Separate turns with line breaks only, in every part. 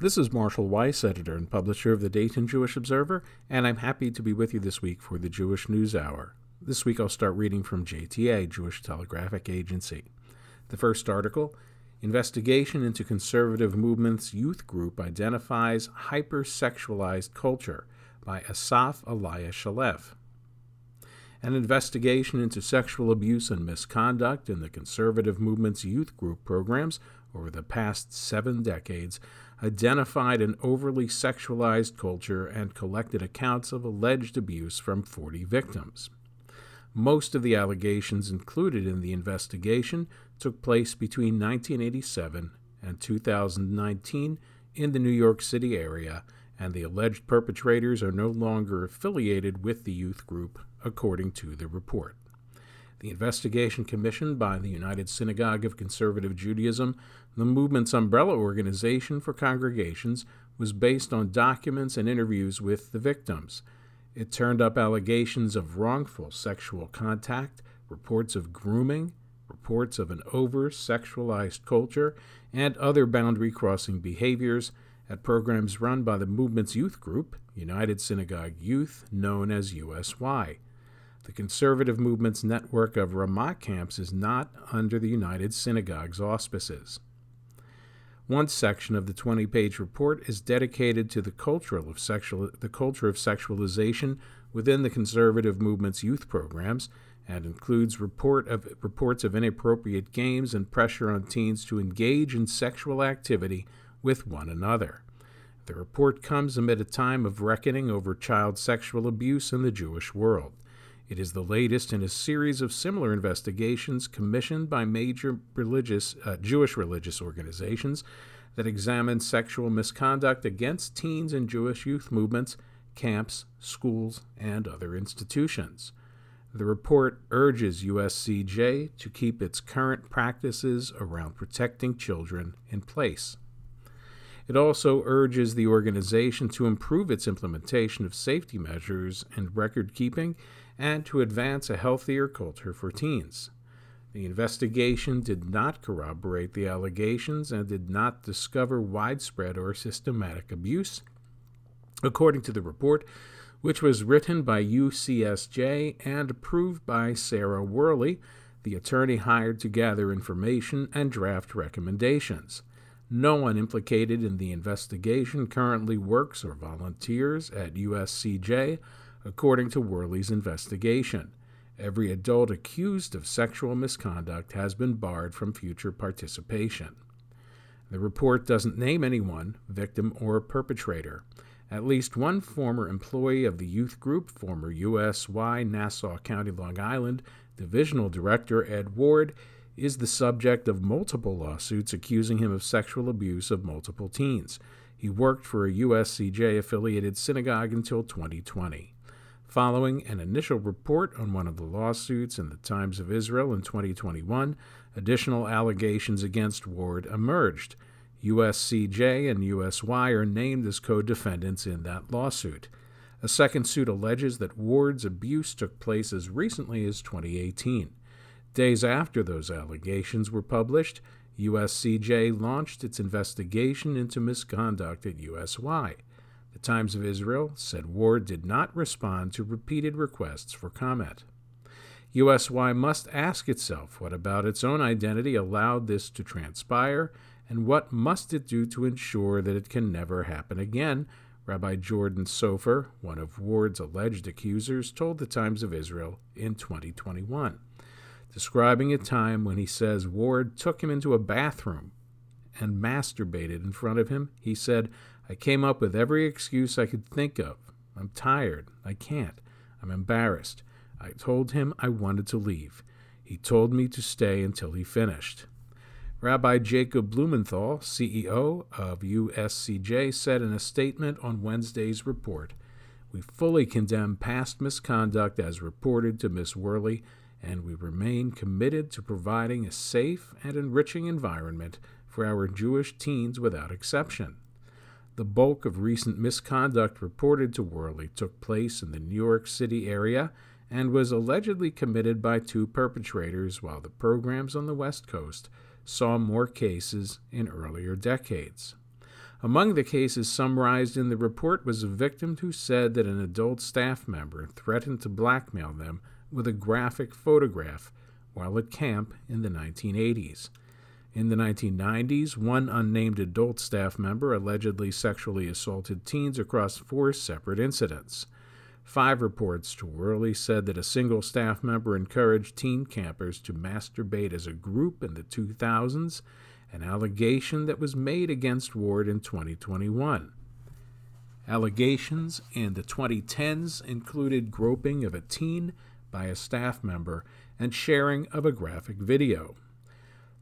This is Marshall Weiss, editor and publisher of the Dayton Jewish Observer, and I'm happy to be with you this week for the Jewish News Hour. This week I'll start reading from JTA, Jewish Telegraphic Agency. The first article Investigation into Conservative Movement's Youth Group Identifies Hypersexualized Culture by Asaf Elia Shalev. An investigation into sexual abuse and misconduct in the conservative movement's youth group programs over the past seven decades identified an overly sexualized culture and collected accounts of alleged abuse from 40 victims. Most of the allegations included in the investigation took place between 1987 and 2019 in the New York City area, and the alleged perpetrators are no longer affiliated with the youth group, according to the report. The investigation commissioned by the United Synagogue of Conservative Judaism, the movement's umbrella organization for congregations, was based on documents and interviews with the victims. It turned up allegations of wrongful sexual contact, reports of grooming, reports of an over sexualized culture, and other boundary crossing behaviors at programs run by the movement's youth group, United Synagogue Youth, known as USY. The conservative movement's network of Ramah camps is not under the United Synagogue's auspices. One section of the 20-page report is dedicated to the cultural of sexual, the culture of sexualization within the conservative movement's youth programs and includes report of, reports of inappropriate games and pressure on teens to engage in sexual activity with one another. The report comes amid a time of reckoning over child sexual abuse in the Jewish world. It is the latest in a series of similar investigations commissioned by major religious, uh, Jewish religious organizations that examine sexual misconduct against teens in Jewish youth movements, camps, schools, and other institutions. The report urges USCJ to keep its current practices around protecting children in place. It also urges the organization to improve its implementation of safety measures and record keeping and to advance a healthier culture for teens. The investigation did not corroborate the allegations and did not discover widespread or systematic abuse. According to the report, which was written by UCSJ and approved by Sarah Worley, the attorney hired to gather information and draft recommendations. No one implicated in the investigation currently works or volunteers at USCJ, according to Worley's investigation. Every adult accused of sexual misconduct has been barred from future participation. The report doesn't name anyone, victim or perpetrator. At least one former employee of the youth group, former USY Nassau County, Long Island, Divisional Director Ed Ward, is the subject of multiple lawsuits accusing him of sexual abuse of multiple teens. He worked for a USCJ affiliated synagogue until 2020. Following an initial report on one of the lawsuits in the Times of Israel in 2021, additional allegations against Ward emerged. USCJ and USY are named as co defendants in that lawsuit. A second suit alleges that Ward's abuse took place as recently as 2018. Days after those allegations were published, USCJ launched its investigation into misconduct at USY. The Times of Israel said Ward did not respond to repeated requests for comment. USY must ask itself what about its own identity allowed this to transpire, and what must it do to ensure that it can never happen again, Rabbi Jordan Sofer, one of Ward's alleged accusers, told the Times of Israel in 2021, describing a time when he says Ward took him into a bathroom and masturbated in front of him. He said, I came up with every excuse I could think of. I'm tired. I can't. I'm embarrassed. I told him I wanted to leave. He told me to stay until he finished. Rabbi Jacob Blumenthal, CEO of USCJ, said in a statement on Wednesday's report We fully condemn past misconduct as reported to Ms. Worley, and we remain committed to providing a safe and enriching environment for our Jewish teens without exception. The bulk of recent misconduct reported to Worley took place in the New York City area and was allegedly committed by two perpetrators, while the programs on the West Coast saw more cases in earlier decades. Among the cases summarized in the report was a victim who said that an adult staff member threatened to blackmail them with a graphic photograph while at camp in the 1980s. In the 1990s, one unnamed adult staff member allegedly sexually assaulted teens across four separate incidents. Five reports to early said that a single staff member encouraged teen campers to masturbate as a group in the 2000s, an allegation that was made against Ward in 2021. Allegations in the 2010s included groping of a teen by a staff member and sharing of a graphic video.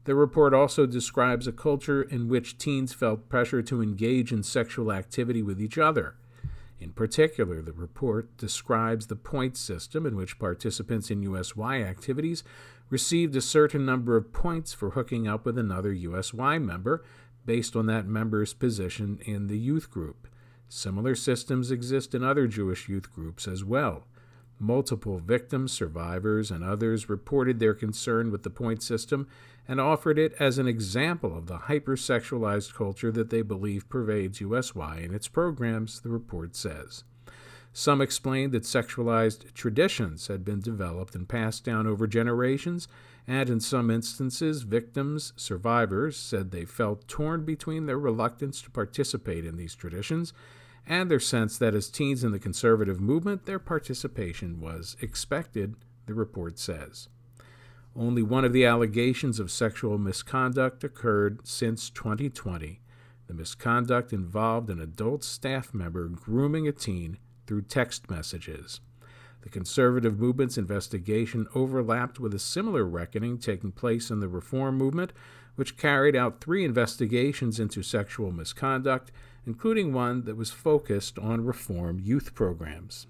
The report also describes a culture in which teens felt pressure to engage in sexual activity with each other. In particular, the report describes the point system in which participants in USY activities received a certain number of points for hooking up with another USY member based on that member's position in the youth group. Similar systems exist in other Jewish youth groups as well. Multiple victims, survivors, and others reported their concern with the point system and offered it as an example of the hypersexualized culture that they believe pervades USY and its programs, the report says. Some explained that sexualized traditions had been developed and passed down over generations, and in some instances, victims, survivors, said they felt torn between their reluctance to participate in these traditions and their sense that as teens in the conservative movement, their participation was expected, the report says. Only one of the allegations of sexual misconduct occurred since 2020. The misconduct involved an adult staff member grooming a teen through text messages. The conservative movement's investigation overlapped with a similar reckoning taking place in the reform movement, which carried out three investigations into sexual misconduct including one that was focused on reform youth programs.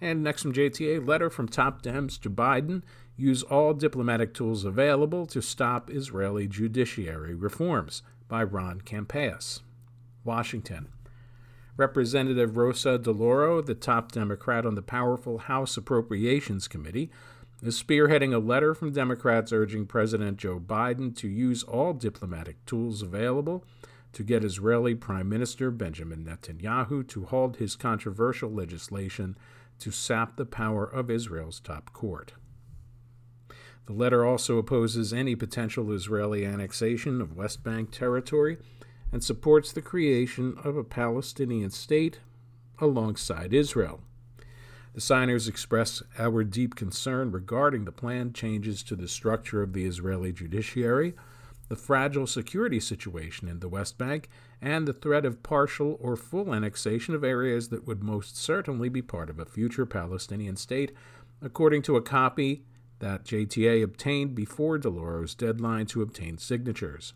And next from JTA, letter from top Dems to Biden use all diplomatic tools available to stop Israeli judiciary reforms by Ron Kampeas. Washington. Representative Rosa DeLauro, the top Democrat on the powerful House Appropriations Committee, is spearheading a letter from Democrats urging President Joe Biden to use all diplomatic tools available to get Israeli Prime Minister Benjamin Netanyahu to halt his controversial legislation to sap the power of Israel's top court. The letter also opposes any potential Israeli annexation of West Bank territory and supports the creation of a Palestinian state alongside Israel. The signers express our deep concern regarding the planned changes to the structure of the Israeli judiciary the fragile security situation in the West Bank, and the threat of partial or full annexation of areas that would most certainly be part of a future Palestinian state, according to a copy that JTA obtained before DeLauro's deadline to obtain signatures.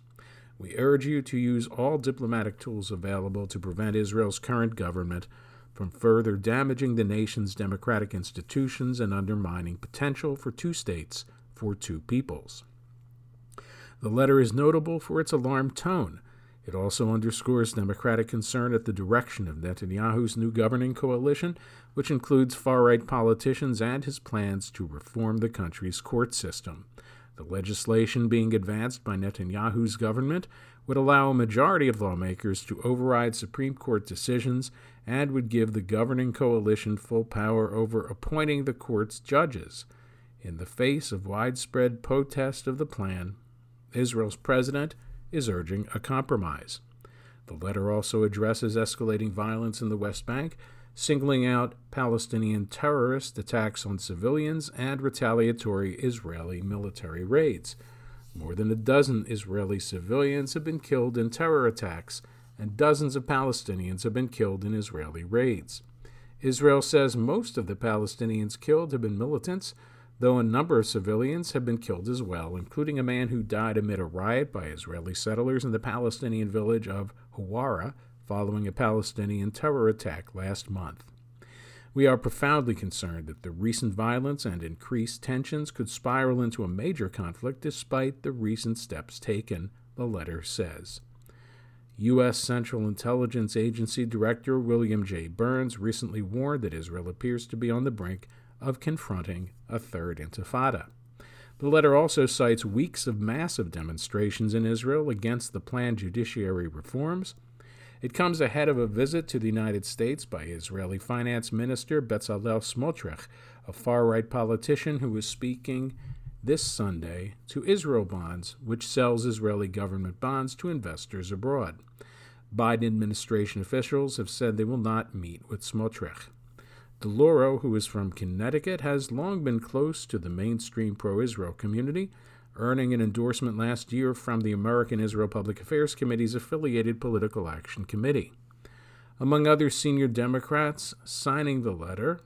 We urge you to use all diplomatic tools available to prevent Israel's current government from further damaging the nation's democratic institutions and undermining potential for two states for two peoples. The letter is notable for its alarmed tone. It also underscores Democratic concern at the direction of Netanyahu's new governing coalition, which includes far right politicians and his plans to reform the country's court system. The legislation being advanced by Netanyahu's government would allow a majority of lawmakers to override Supreme Court decisions and would give the governing coalition full power over appointing the court's judges. In the face of widespread protest of the plan, Israel's president is urging a compromise. The letter also addresses escalating violence in the West Bank, singling out Palestinian terrorist attacks on civilians and retaliatory Israeli military raids. More than a dozen Israeli civilians have been killed in terror attacks, and dozens of Palestinians have been killed in Israeli raids. Israel says most of the Palestinians killed have been militants though a number of civilians have been killed as well, including a man who died amid a riot by Israeli settlers in the Palestinian village of Hawara following a Palestinian terror attack last month. We are profoundly concerned that the recent violence and increased tensions could spiral into a major conflict despite the recent steps taken, the letter says. U.S. Central Intelligence Agency Director William J. Burns recently warned that Israel appears to be on the brink of confronting a third intifada. The letter also cites weeks of massive demonstrations in Israel against the planned judiciary reforms. It comes ahead of a visit to the United States by Israeli Finance Minister Bezalel Smotrich, a far right politician who is speaking this Sunday to Israel Bonds, which sells Israeli government bonds to investors abroad. Biden administration officials have said they will not meet with Smotrich. DeLauro, who is from Connecticut, has long been close to the mainstream pro Israel community, earning an endorsement last year from the American Israel Public Affairs Committee's affiliated Political Action Committee. Among other senior Democrats signing the letter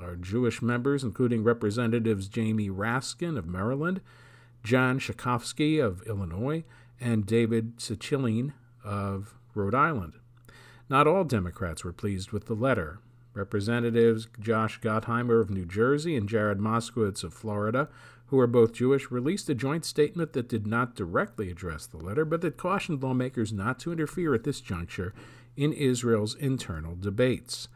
are Jewish members, including Representatives Jamie Raskin of Maryland, Jan Schakowsky of Illinois, and David Cicilline of Rhode Island. Not all Democrats were pleased with the letter. Representatives Josh Gottheimer of New Jersey and Jared Moskowitz of Florida, who are both Jewish, released a joint statement that did not directly address the letter, but that cautioned lawmakers not to interfere at this juncture in Israel's internal debates.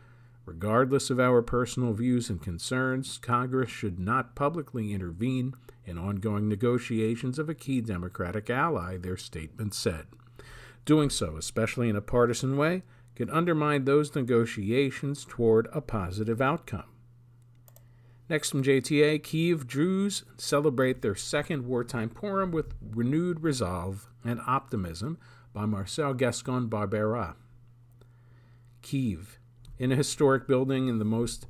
Regardless of our personal views and concerns, Congress should not publicly intervene in ongoing negotiations of a key Democratic ally, their statement said. Doing so, especially in a partisan way, could undermine those negotiations toward a positive outcome. Next from JTA, Kiev Jews celebrate their second wartime Purim with renewed resolve and optimism by Marcel Gascon Barbera. Kiev. In a historic building in the most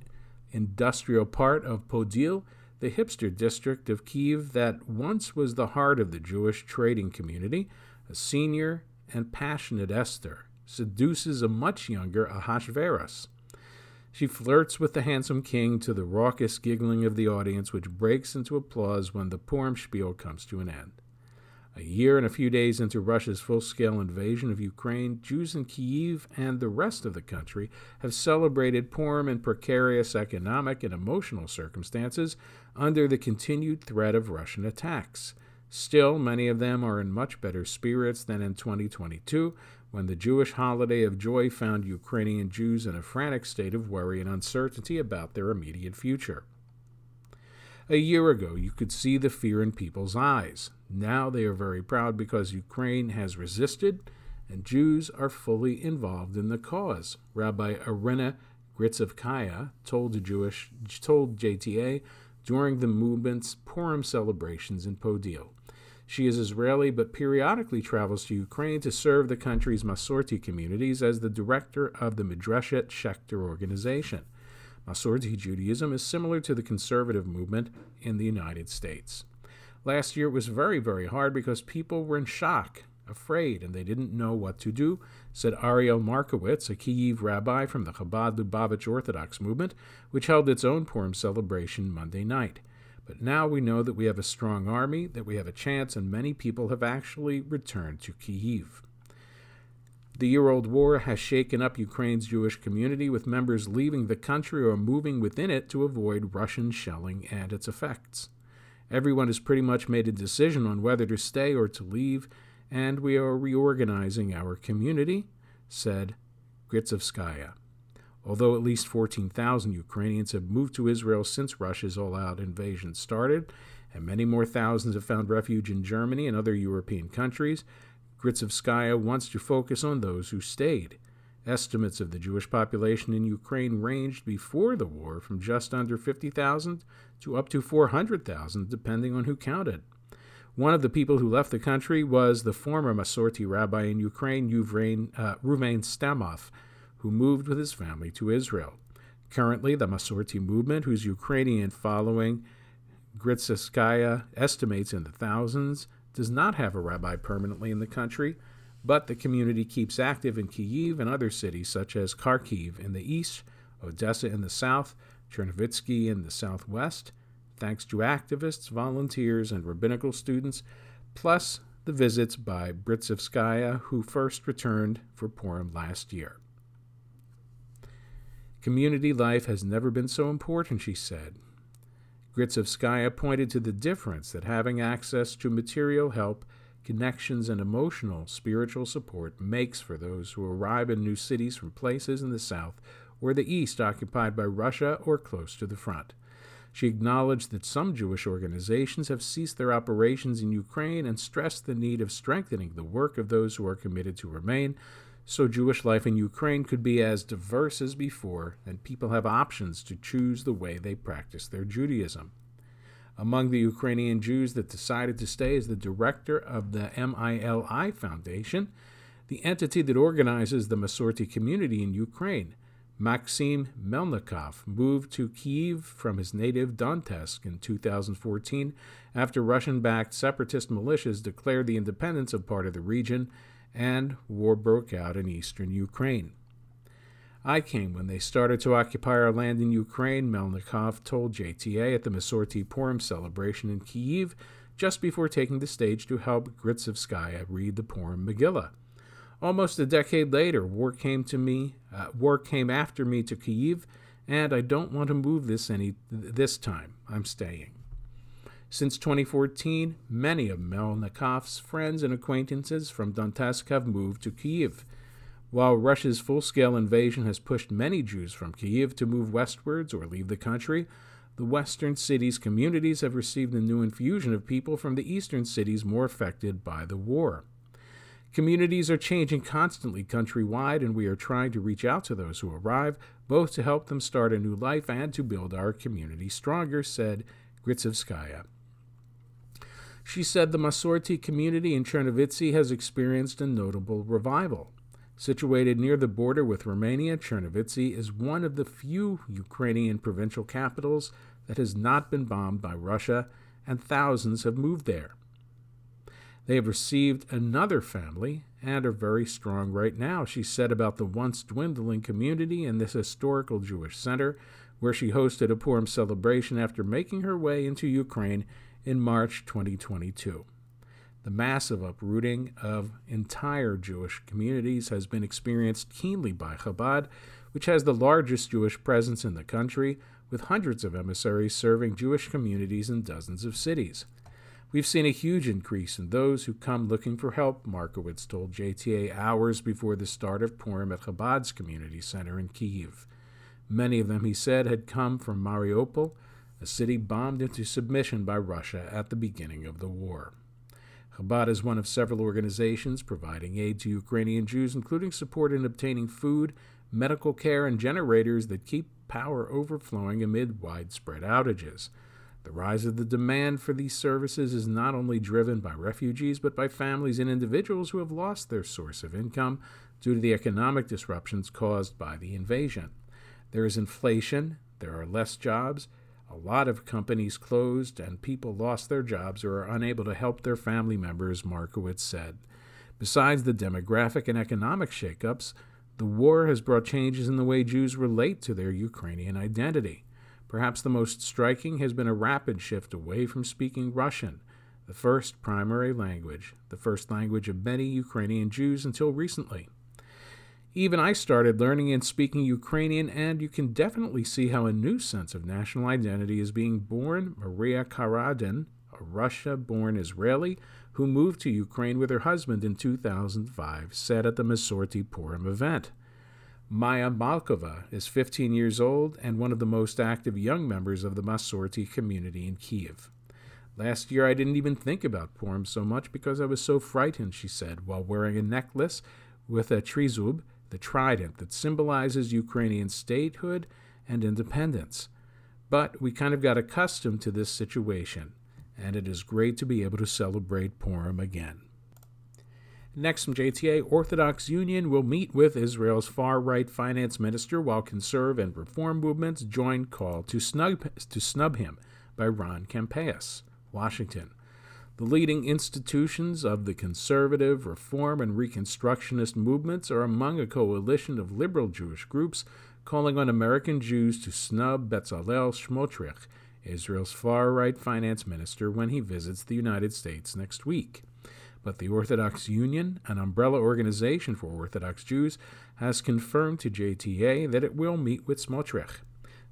industrial part of Podil, the hipster district of Kiev that once was the heart of the Jewish trading community, a senior and passionate Esther seduces a much younger Ahasuerus. She flirts with the handsome king to the raucous giggling of the audience, which breaks into applause when the Purim spiel comes to an end. A year and a few days into Russia's full scale invasion of Ukraine, Jews in Kiev and the rest of the country have celebrated Purim in precarious economic and emotional circumstances under the continued threat of Russian attacks. Still, many of them are in much better spirits than in 2022, when the Jewish holiday of joy found Ukrainian Jews in a frantic state of worry and uncertainty about their immediate future. A year ago, you could see the fear in people's eyes. Now they are very proud because Ukraine has resisted and Jews are fully involved in the cause. Rabbi Irina Gritsevskaya told, Jewish, told JTA during the movement's Purim celebrations in Podil. She is Israeli but periodically travels to Ukraine to serve the country's Masorti communities as the director of the Midreshet Schechter organization. Masorti Judaism is similar to the conservative movement in the United States. Last year it was very, very hard because people were in shock, afraid, and they didn't know what to do, said Ariel Markowitz, a Kiev rabbi from the Chabad Lubavitch Orthodox movement, which held its own Purim celebration Monday night. But now we know that we have a strong army, that we have a chance, and many people have actually returned to Kiev. The year old war has shaken up Ukraine's Jewish community, with members leaving the country or moving within it to avoid Russian shelling and its effects. Everyone has pretty much made a decision on whether to stay or to leave, and we are reorganizing our community, said Gritsevskaya. Although at least 14,000 Ukrainians have moved to Israel since Russia's all out invasion started, and many more thousands have found refuge in Germany and other European countries, Gritsevskaya wants to focus on those who stayed. Estimates of the Jewish population in Ukraine ranged before the war from just under 50,000 to up to 400,000, depending on who counted. One of the people who left the country was the former Masorti rabbi in Ukraine, Reuven uh, Stamov, who moved with his family to Israel. Currently, the Masorti movement, whose Ukrainian following Gritsevskaya estimates in the thousands, does not have a rabbi permanently in the country, but the community keeps active in Kyiv and other cities such as Kharkiv in the east, Odessa in the south, Chernovitsky in the southwest, thanks to activists, volunteers, and rabbinical students, plus the visits by Gritsevskaya, who first returned for Purim last year. Community life has never been so important, she said. Gritsevskaya pointed to the difference that having access to material help, connections, and emotional, spiritual support makes for those who arrive in new cities from places in the south or the east occupied by Russia or close to the front. She acknowledged that some Jewish organizations have ceased their operations in Ukraine and stressed the need of strengthening the work of those who are committed to remain, so Jewish life in Ukraine could be as diverse as before, and people have options to choose the way they practice their Judaism. Among the Ukrainian Jews that decided to stay is the director of the MILI Foundation, the entity that organizes the Masorti community in Ukraine. Maxim Melnikov moved to Kiev from his native Donetsk in 2014 after Russian backed separatist militias declared the independence of part of the region and war broke out in eastern Ukraine. I came when they started to occupy our land in Ukraine, Melnikov told JTA at the Masorti Purim celebration in Kiev just before taking the stage to help Gritsevskaya read the Purim Megillah. Almost a decade later, war came to me. Uh, war came after me to Kiev, and I don't want to move this any this time. I'm staying. Since 2014, many of Melnikov's friends and acquaintances from Donetsk have moved to Kiev. While Russia's full scale invasion has pushed many Jews from Kiev to move westwards or leave the country, the western cities' communities have received a new infusion of people from the eastern cities more affected by the war. Communities are changing constantly countrywide, and we are trying to reach out to those who arrive, both to help them start a new life and to build our community stronger, said Gritsevskaya. She said the Masorti community in Chernovitzy has experienced a notable revival. Situated near the border with Romania, Chernovitzy is one of the few Ukrainian provincial capitals that has not been bombed by Russia, and thousands have moved there. They have received another family and are very strong right now, she said about the once dwindling community in this historical Jewish center, where she hosted a Purim celebration after making her way into Ukraine in March 2022. The massive uprooting of entire Jewish communities has been experienced keenly by Chabad, which has the largest Jewish presence in the country, with hundreds of emissaries serving Jewish communities in dozens of cities. We've seen a huge increase in those who come looking for help, Markowitz told JTA hours before the start of Purim at Chabad's community center in Kiev. Many of them, he said, had come from Mariupol, a city bombed into submission by Russia at the beginning of the war. Chabad is one of several organizations providing aid to Ukrainian Jews, including support in obtaining food, medical care, and generators that keep power overflowing amid widespread outages. The rise of the demand for these services is not only driven by refugees, but by families and individuals who have lost their source of income due to the economic disruptions caused by the invasion. There is inflation, there are less jobs, a lot of companies closed and people lost their jobs or are unable to help their family members, Markowitz said. Besides the demographic and economic shakeups, the war has brought changes in the way Jews relate to their Ukrainian identity. Perhaps the most striking has been a rapid shift away from speaking Russian, the first primary language, the first language of many Ukrainian Jews until recently. Even I started learning and speaking Ukrainian, and you can definitely see how a new sense of national identity is being born. Maria Karadin, a Russia born Israeli who moved to Ukraine with her husband in 2005, said at the Masorti Purim event. Maya Malkova is 15 years old and one of the most active young members of the Masorti community in Kiev. Last year, I didn't even think about Purim so much because I was so frightened, she said, while wearing a necklace with a trizub, the trident that symbolizes Ukrainian statehood and independence. But we kind of got accustomed to this situation, and it is great to be able to celebrate Purim again. Next from JTA, Orthodox Union will meet with Israel's far right finance minister while conserve and reform movements join call to snub, to snub him by Ron Kampeas, Washington. The leading institutions of the conservative, reform, and reconstructionist movements are among a coalition of liberal Jewish groups calling on American Jews to snub Bezalel Smotrich, Israel's far right finance minister, when he visits the United States next week. But the Orthodox Union, an umbrella organization for Orthodox Jews, has confirmed to JTA that it will meet with Smotrich.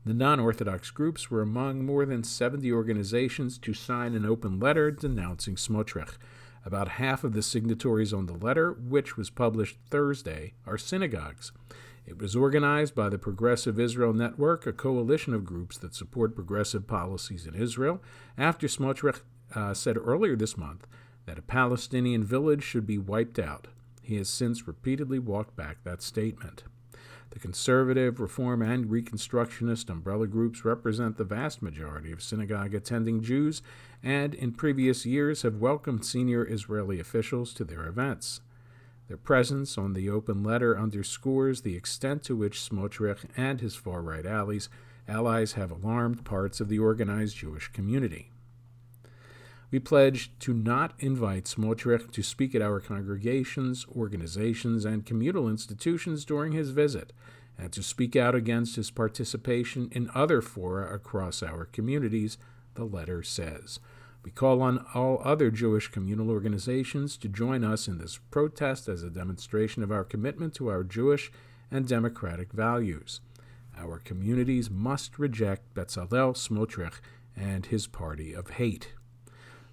The non Orthodox groups were among more than 70 organizations to sign an open letter denouncing Smotrich. About half of the signatories on the letter, which was published Thursday, are synagogues. It was organized by the Progressive Israel Network, a coalition of groups that support progressive policies in Israel, after Smotrich uh, said earlier this month that a Palestinian village should be wiped out. he has since repeatedly walked back that statement. The conservative, reform, and reconstructionist umbrella groups represent the vast majority of synagogue attending Jews and in previous years have welcomed senior Israeli officials to their events. Their presence on the open letter underscores the extent to which Smotrich and his far right allies, allies have alarmed parts of the organized Jewish community. We pledge to not invite Smotrich to speak at our congregations, organizations, and communal institutions during his visit, and to speak out against his participation in other fora across our communities, the letter says. We call on all other Jewish communal organizations to join us in this protest as a demonstration of our commitment to our Jewish and democratic values. Our communities must reject Betzalel Smotrich and his party of hate.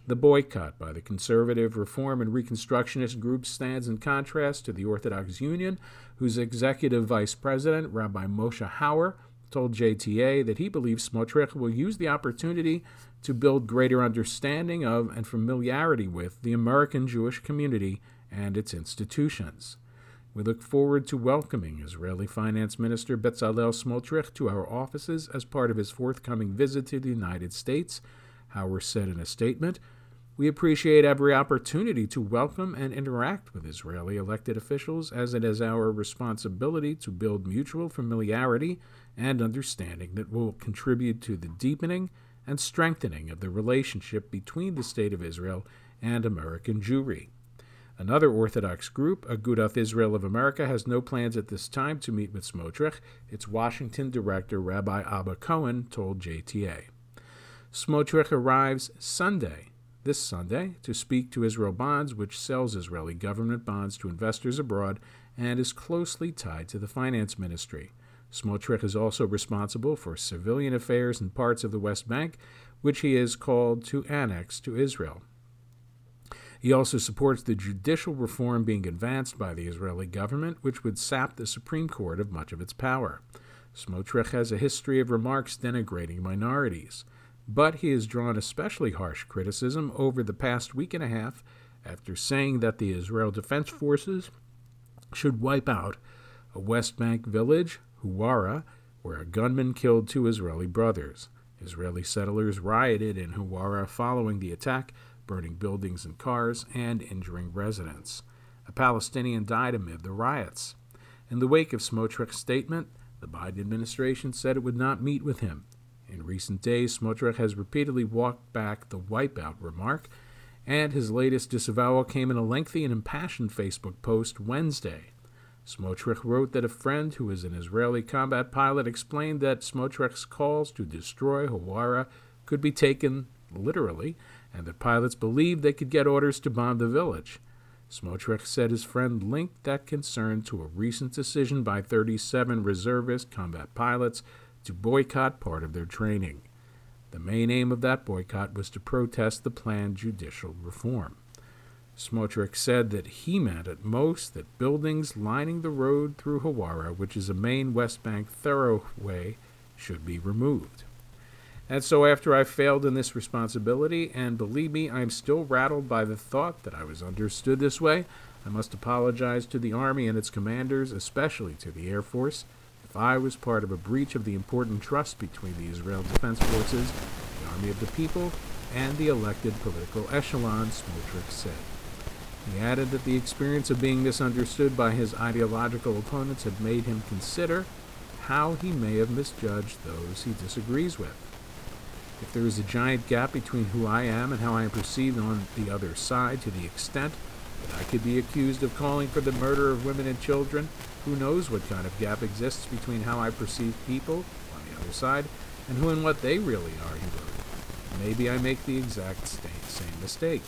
The boycott by the conservative, reform, and reconstructionist groups stands in contrast to the Orthodox Union, whose executive vice president, Rabbi Moshe Hauer, told JTA that he believes Smotrich will use the opportunity to build greater understanding of and familiarity with the American Jewish community and its institutions. We look forward to welcoming Israeli Finance Minister Betzalel Smotrich to our offices as part of his forthcoming visit to the United States, Hauer said in a statement. We appreciate every opportunity to welcome and interact with Israeli elected officials, as it is our responsibility to build mutual familiarity and understanding that will contribute to the deepening and strengthening of the relationship between the State of Israel and American Jewry. Another Orthodox group, Agudath Israel of America, has no plans at this time to meet with Smotrich. Its Washington director, Rabbi Abba Cohen, told JTA. Smotrich arrives Sunday this Sunday to speak to Israel Bonds, which sells Israeli government bonds to investors abroad and is closely tied to the finance ministry. Smotrich is also responsible for civilian affairs in parts of the West Bank, which he is called to annex to Israel. He also supports the judicial reform being advanced by the Israeli government, which would sap the Supreme Court of much of its power. Smotrich has a history of remarks denigrating minorities but he has drawn especially harsh criticism over the past week and a half after saying that the Israel Defense Forces should wipe out a West Bank village, Huwara, where a gunman killed two Israeli brothers. Israeli settlers rioted in Huwara following the attack, burning buildings and cars and injuring residents. A Palestinian died amid the riots. In the wake of Smotrich's statement, the Biden administration said it would not meet with him in recent days, Smotrich has repeatedly walked back the wipeout remark, and his latest disavowal came in a lengthy and impassioned Facebook post Wednesday. Smotrich wrote that a friend who is an Israeli combat pilot explained that Smotrich's calls to destroy Hawara could be taken literally, and that pilots believed they could get orders to bomb the village. Smotrich said his friend linked that concern to a recent decision by 37 reservist combat pilots to boycott part of their training. The main aim of that boycott was to protest the planned judicial reform. Smotrich said that he meant at most that buildings lining the road through Hawara, which is a main West Bank thoroughway, should be removed. And so, after I failed in this responsibility, and believe me, I am still rattled by the thought that I was understood this way, I must apologize to the Army and its commanders, especially to the Air Force, I was part of a breach of the important trust between the Israel Defense Forces, the Army of the People, and the elected political echelon, Smotrich said. He added that the experience of being misunderstood by his ideological opponents had made him consider how he may have misjudged those he disagrees with. If there is a giant gap between who I am and how I am perceived on the other side to the extent that I could be accused of calling for the murder of women and children, who knows what kind of gap exists between how I perceive people on the other side and who and what they really are, he wrote. Maybe I make the exact same mistake.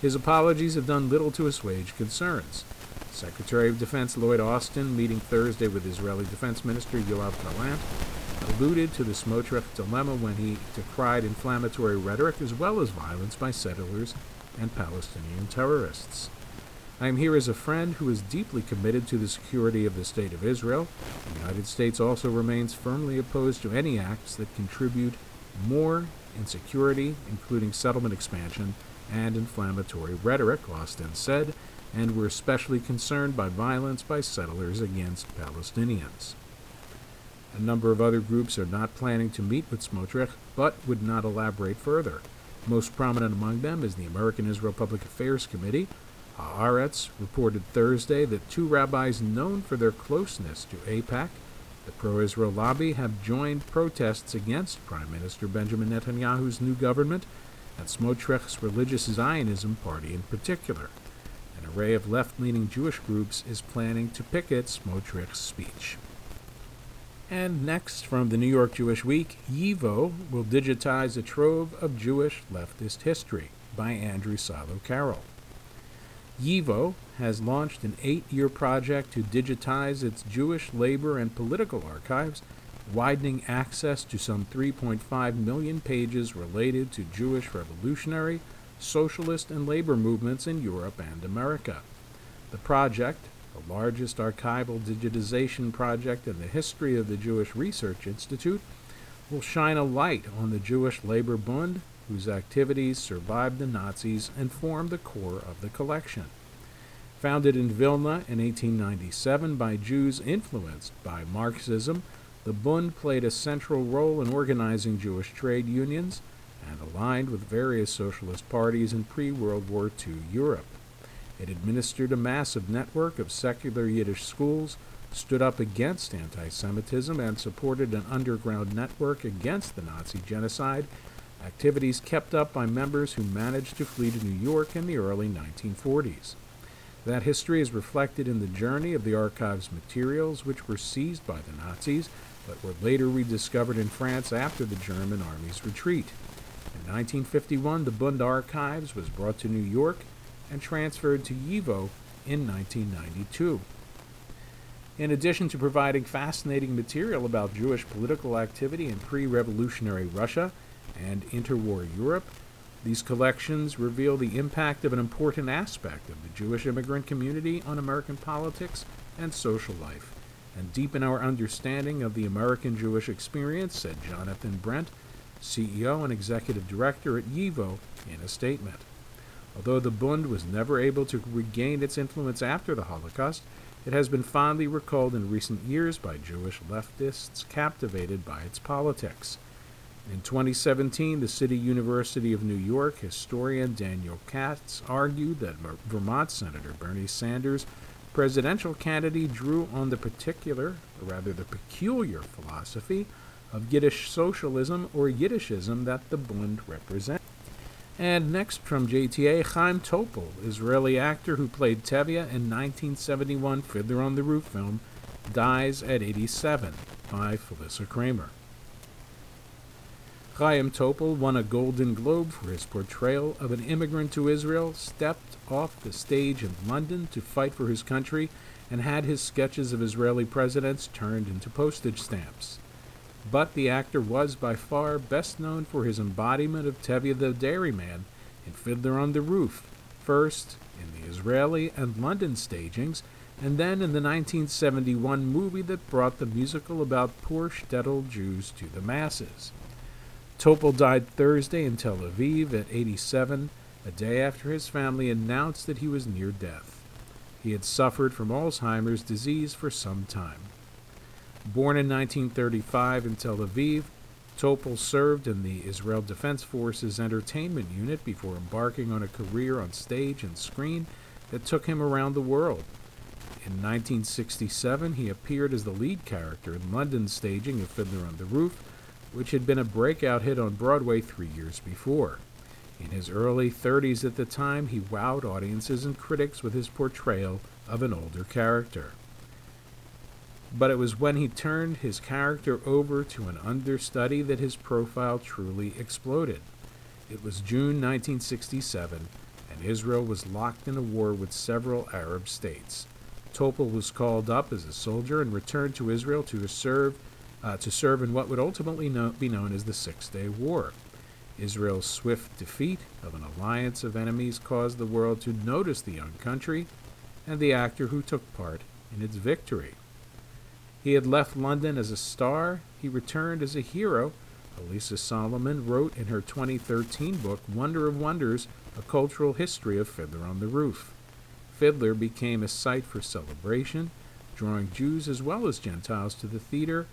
His apologies have done little to assuage concerns. Secretary of Defense Lloyd Austin, meeting Thursday with Israeli Defense Minister Yoav Gallant, alluded to the Smotrich dilemma when he decried inflammatory rhetoric as well as violence by settlers and Palestinian terrorists. I am here as a friend who is deeply committed to the security of the State of Israel. The United States also remains firmly opposed to any acts that contribute more insecurity, including settlement expansion and inflammatory rhetoric, Austin said. and were especially concerned by violence by settlers against Palestinians. A number of other groups are not planning to meet with Smotrich, but would not elaborate further. Most prominent among them is the American Israel Public Affairs Committee. Haaretz reported Thursday that two rabbis known for their closeness to AIPAC, the pro Israel lobby, have joined protests against Prime Minister Benjamin Netanyahu's new government and Smotrich's religious Zionism party in particular. An array of left leaning Jewish groups is planning to picket Smotrich's speech. And next, from the New York Jewish Week, YIVO will digitize a trove of Jewish leftist history by Andrew Silow Carroll. YIVO has launched an eight year project to digitize its Jewish labor and political archives, widening access to some 3.5 million pages related to Jewish revolutionary, socialist, and labor movements in Europe and America. The project, the largest archival digitization project in the history of the Jewish Research Institute, will shine a light on the Jewish Labor Bund, whose activities survived the Nazis and formed the core of the collection. Founded in Vilna in 1897 by Jews influenced by Marxism, the Bund played a central role in organizing Jewish trade unions and aligned with various socialist parties in pre World War II Europe. It administered a massive network of secular Yiddish schools, stood up against anti Semitism, and supported an underground network against the Nazi genocide, activities kept up by members who managed to flee to New York in the early 1940s. That history is reflected in the journey of the archive's materials, which were seized by the Nazis but were later rediscovered in France after the German army's retreat. In 1951, the Bund Archives was brought to New York and transferred to YIVO in 1992. In addition to providing fascinating material about Jewish political activity in pre revolutionary Russia and interwar Europe, these collections reveal the impact of an important aspect of the Jewish immigrant community on American politics and social life, and deepen our understanding of the American Jewish experience, said Jonathan Brent, CEO and Executive Director at YIVO, in a statement. Although the Bund was never able to regain its influence after the Holocaust, it has been fondly recalled in recent years by Jewish leftists captivated by its politics. In 2017, the City University of New York historian Daniel Katz argued that Vermont Senator Bernie Sanders' presidential candidate drew on the particular, or rather the peculiar philosophy of Yiddish socialism or Yiddishism that the Bund represents. And next from JTA, Chaim Topol, Israeli actor who played Tevye in 1971 Fiddler on the Roof film, dies at 87 by Philissa Cramer. Chaim Topol won a Golden Globe for his portrayal of an immigrant to Israel, stepped off the stage in London to fight for his country, and had his sketches of Israeli presidents turned into postage stamps but the actor was by far best known for his embodiment of Tevye the Dairyman in Fiddler on the Roof, first in the Israeli and London stagings, and then in the 1971 movie that brought the musical about poor shtetl Jews to the masses. Topol died Thursday in Tel Aviv at 87, a day after his family announced that he was near death. He had suffered from Alzheimer's disease for some time. Born in 1935 in Tel Aviv, Topol served in the Israel Defense Forces entertainment unit before embarking on a career on stage and screen that took him around the world. In 1967, he appeared as the lead character in London's staging of Fiddler on the Roof, which had been a breakout hit on Broadway three years before. In his early 30s at the time, he wowed audiences and critics with his portrayal of an older character but it was when he turned his character over to an understudy that his profile truly exploded. It was June 1967, and Israel was locked in a war with several Arab states. Topol was called up as a soldier and returned to Israel to serve, uh, to serve in what would ultimately know, be known as the Six Day War. Israel's swift defeat of an alliance of enemies caused the world to notice the young country and the actor who took part in its victory. He had left London as a star. He returned as a hero. Alisa Solomon wrote in her 2013 book, Wonder of Wonders A Cultural History of Fiddler on the Roof. Fiddler became a site for celebration, drawing Jews as well as Gentiles to the theater,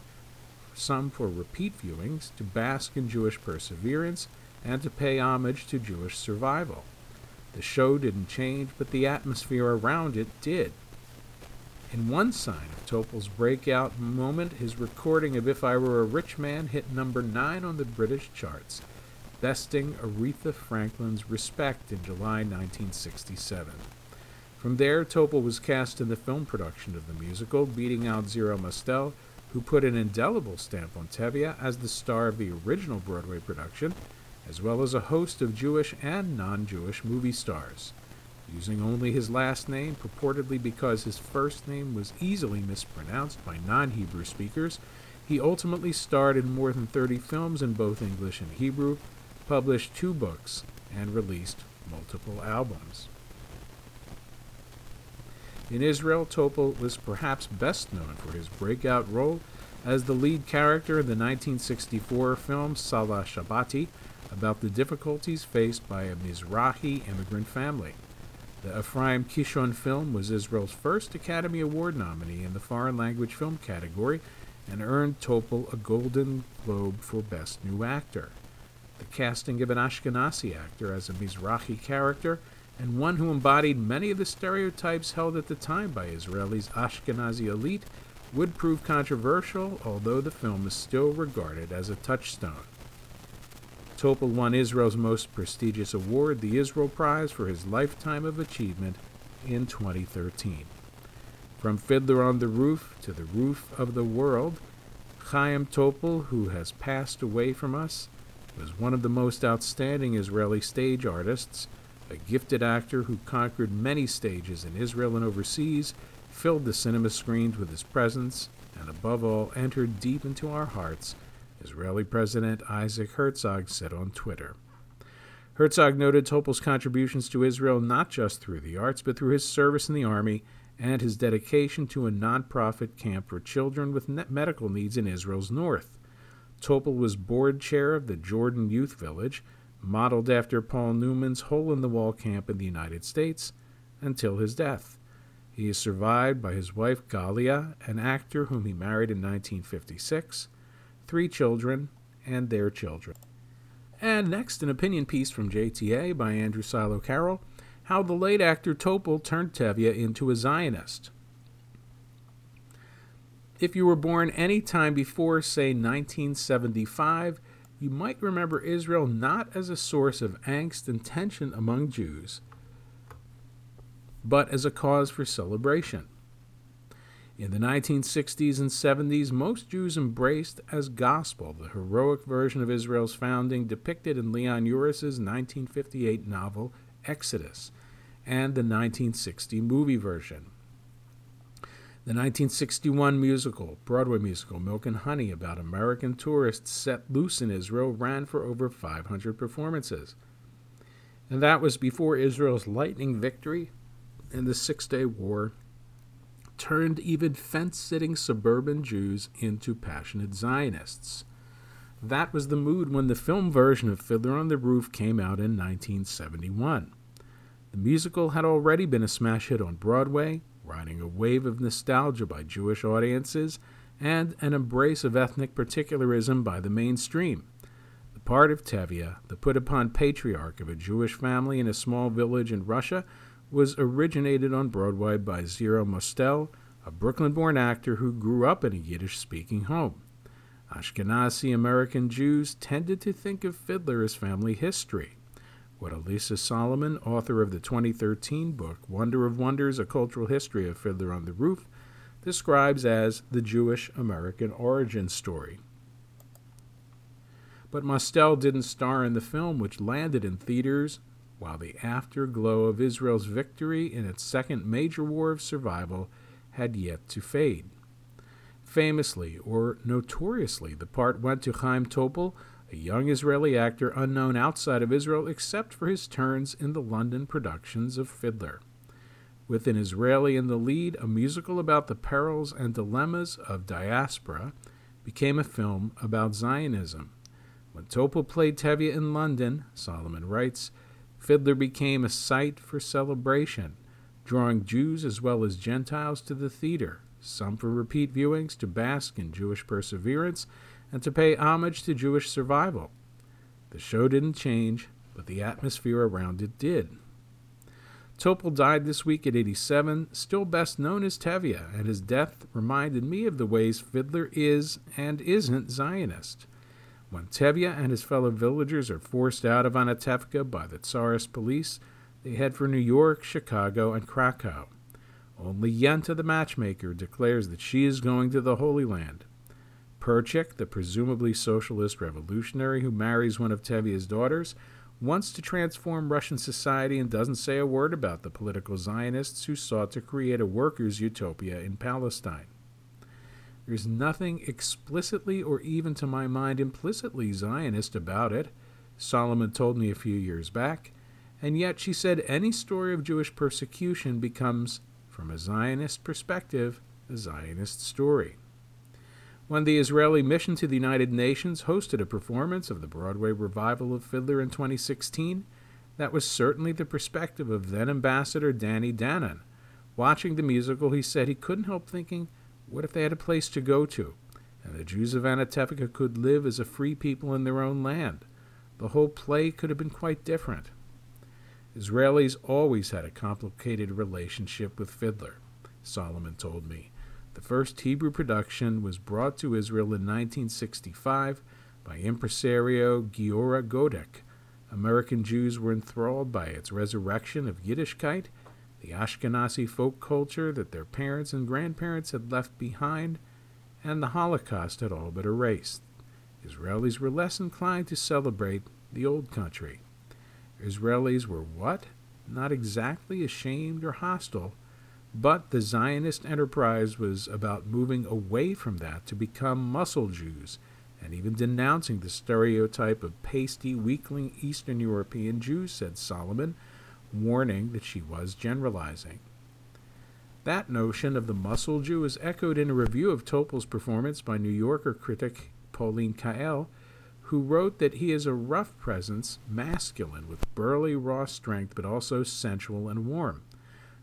some for repeat viewings, to bask in Jewish perseverance, and to pay homage to Jewish survival. The show didn't change, but the atmosphere around it did. In one sign of Topol's breakout moment, his recording of If I Were a Rich Man hit number 9 on the British charts, besting Aretha Franklin's Respect in July 1967. From there, Topol was cast in the film production of the musical, beating out Zero Mostel, who put an indelible stamp on Tevye as the star of the original Broadway production, as well as a host of Jewish and non Jewish movie stars. Using only his last name, purportedly because his first name was easily mispronounced by non Hebrew speakers, he ultimately starred in more than 30 films in both English and Hebrew, published two books, and released multiple albums. In Israel, Topol was perhaps best known for his breakout role as the lead character in the 1964 film Salah Shabbati about the difficulties faced by a Mizrahi immigrant family. The Ephraim Kishon film was Israel's first Academy Award nominee in the foreign language film category and earned Topol a Golden Globe for Best New Actor. The casting of an Ashkenazi actor as a Mizrahi character and one who embodied many of the stereotypes held at the time by Israel's Ashkenazi elite, would prove controversial, although the film is still regarded as a touchstone. Topol won Israel's most prestigious award, the Israel Prize, for his lifetime of achievement in 2013. From Fiddler on the Roof to the Roof of the World, Chaim Topol, who has passed away from us, was one of the most outstanding Israeli stage artists a gifted actor who conquered many stages in Israel and overseas, filled the cinema screens with his presence, and above all, entered deep into our hearts, Israeli President Isaac Herzog said on Twitter. Herzog noted Topol's contributions to Israel not just through the arts, but through his service in the Army and his dedication to a nonprofit camp for children with medical needs in Israel's north. Topol was board chair of the Jordan Youth Village, modeled after Paul Newman's hole in the wall camp in the United States, until his death. He is survived by his wife Galia, an actor whom he married in 1956, three children, and their children. And next, an opinion piece from JTA by Andrew Silow Carroll How the Late Actor Topol Turned Tevye into a Zionist. If you were born any time before, say, 1975, you might remember Israel not as a source of angst and tension among Jews, but as a cause for celebration. In the 1960s and 70s, most Jews embraced as gospel the heroic version of Israel's founding depicted in Leon Uris's 1958 novel Exodus and the 1960 movie version. The 1961 musical, Broadway musical Milk and Honey, about American tourists set loose in Israel, ran for over 500 performances. And that was before Israel's lightning victory in the Six Day War turned even fence sitting suburban Jews into passionate Zionists. That was the mood when the film version of Fiddler on the Roof came out in 1971. The musical had already been a smash hit on Broadway, riding a wave of nostalgia by Jewish audiences and an embrace of ethnic particularism by the mainstream. The part of Tevye, the put upon patriarch of a Jewish family in a small village in Russia, was originated on Broadway by Zero Mostel, a Brooklyn born actor who grew up in a Yiddish speaking home. Ashkenazi American Jews tended to think of Fiddler as family history what Alisa Solomon, author of the 2013 book Wonder of Wonders A Cultural History of Fiddler on the Roof, describes as the Jewish American origin story. But Mostel didn't star in the film, which landed in theaters, while the afterglow of Israel's victory in its second major war of survival had yet to fade. Famously, or notoriously, the part went to Chaim Topol, a young Israeli actor unknown outside of Israel except for his turns in the London productions of Fiddler. With an Israeli in the lead, a musical about the perils and dilemmas of diaspora became a film about Zionism. When Topol played Tevye in London, Solomon writes, Fiddler became a site for celebration, drawing Jews as well as Gentiles to the theater, some for repeat viewings to bask in Jewish perseverance and to pay homage to Jewish survival. The show didn't change, but the atmosphere around it did. Topol died this week at 87, still best known as Tevye, and his death reminded me of the ways Fiddler is and isn't Zionist. When Tevye and his fellow villagers are forced out of Anatevka by the Tsarist police, they head for New York, Chicago, and Krakow. Only Yenta the matchmaker declares that she is going to the Holy Land. Perchik, the presumably socialist revolutionary who marries one of Tevye's daughters, wants to transform Russian society and doesn't say a word about the political Zionists who sought to create a workers' utopia in Palestine. There's nothing explicitly or even to my mind implicitly Zionist about it, Solomon told me a few years back, and yet she said any story of Jewish persecution becomes, from a Zionist perspective, a Zionist story when the Israeli Mission to the United Nations hosted a performance of the Broadway revival of Fiddler in 2016, that was certainly the perspective of then Ambassador Danny Danon. Watching the musical, he said he couldn't help thinking, what if they had a place to go to, and the Jews of Anatevka could live as a free people in their own land? The whole play could have been quite different. Israelis always had a complicated relationship with Fiddler, Solomon told me. The first Hebrew production was brought to Israel in 1965 by impresario Giora Godik. American Jews were enthralled by its resurrection of Yiddishkeit, the Ashkenazi folk culture that their parents and grandparents had left behind, and the Holocaust had all but erased. Israelis were less inclined to celebrate the old country. Israelis were what? Not exactly ashamed or hostile, but the Zionist enterprise was about moving away from that to become muscle Jews, and even denouncing the stereotype of pasty, weakling Eastern European Jews, said Solomon, warning that she was generalizing. That notion of the muscle Jew is echoed in a review of Topol's performance by New Yorker critic Pauline Kael, who wrote that he is a rough presence, masculine, with burly, raw strength, but also sensual and warm.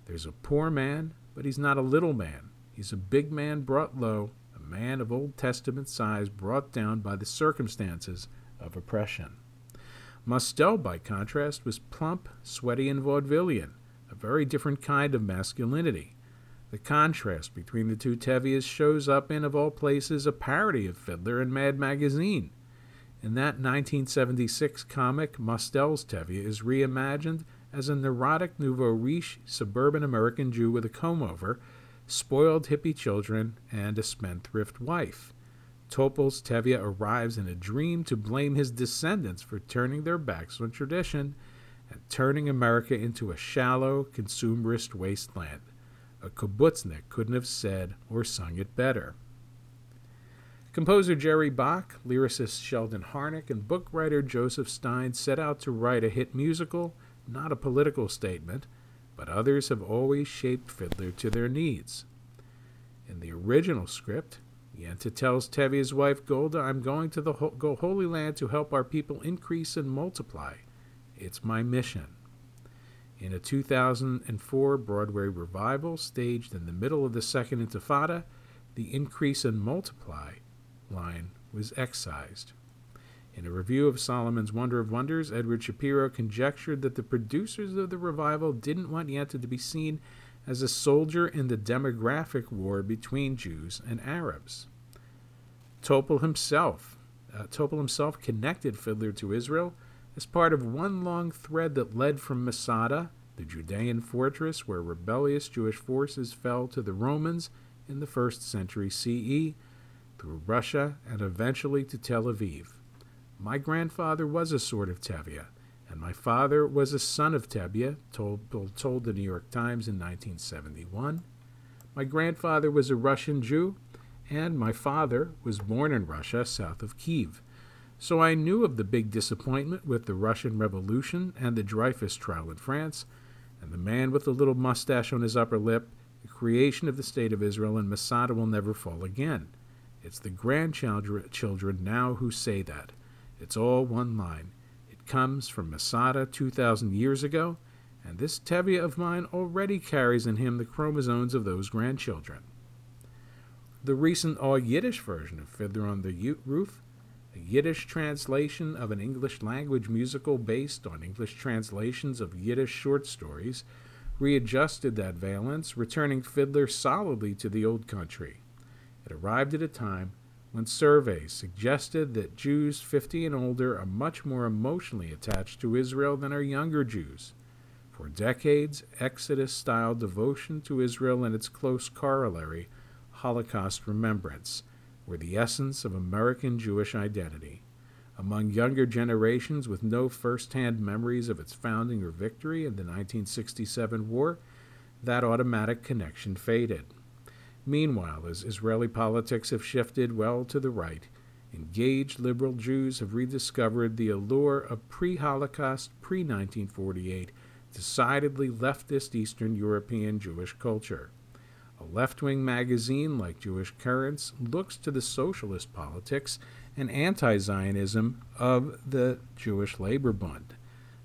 There's a poor man, but he's not a little man. He's a big man brought low, a man of Old Testament size brought down by the circumstances of oppression. Mostel, by contrast, was plump, sweaty, and vaudevillian, a very different kind of masculinity. The contrast between the two Tevyes shows up in, of all places, a parody of Fiddler in Mad Magazine. In that 1976 comic, Mostel's Tevye is reimagined as a neurotic nouveau riche suburban American Jew with a comb over, spoiled hippie children, and a spendthrift wife. Topol's Tevye arrives in a dream to blame his descendants for turning their backs on tradition and turning America into a shallow, consumerist wasteland. A kibbutznik couldn't have said or sung it better. Composer Jerry Bock, lyricist Sheldon Harnick, and book writer Joseph Stein set out to write a hit musical not a political statement, but others have always shaped Fiddler to their needs. In the original script, Yenta tells Tevye's wife Golda, I'm going to the Ho- go Holy Land to help our people increase and multiply. It's my mission. In a 2004 Broadway revival staged in the middle of the Second Intifada, the increase and multiply line was excised. In a review of Solomon's Wonder of Wonders, Edward Shapiro conjectured that the producers of the revival didn't want Yenta to be seen as a soldier in the demographic war between Jews and Arabs. Topol himself, uh, Topol himself connected Fiddler to Israel as part of one long thread that led from Masada, the Judean fortress where rebellious Jewish forces fell to the Romans in the first century CE, through Russia and eventually to Tel Aviv. My grandfather was a sort of Tevye, and my father was a son of Tevye, told, told the New York Times in 1971. My grandfather was a Russian Jew, and my father was born in Russia, south of Kiev. So I knew of the big disappointment with the Russian Revolution and the Dreyfus trial in France, and the man with the little mustache on his upper lip, the creation of the State of Israel, and Masada will never fall again. It's the grandchildren now who say that. It's all one line. Comes from Masada 2,000 years ago, and this Tevye of mine already carries in him the chromosomes of those grandchildren. The recent all Yiddish version of Fiddler on the Roof, a Yiddish translation of an English language musical based on English translations of Yiddish short stories, readjusted that valence, returning Fiddler solidly to the old country. It arrived at a time when surveys suggested that Jews 50 and older are much more emotionally attached to Israel than are younger Jews. For decades, Exodus style devotion to Israel and its close corollary, Holocaust remembrance, were the essence of American Jewish identity. Among younger generations with no first hand memories of its founding or victory in the 1967 war, that automatic connection faded. Meanwhile, as Israeli politics have shifted well to the right, engaged liberal Jews have rediscovered the allure of pre Holocaust, pre 1948, decidedly leftist Eastern European Jewish culture. A left wing magazine like Jewish Currents looks to the socialist politics and anti Zionism of the Jewish Labor Bund.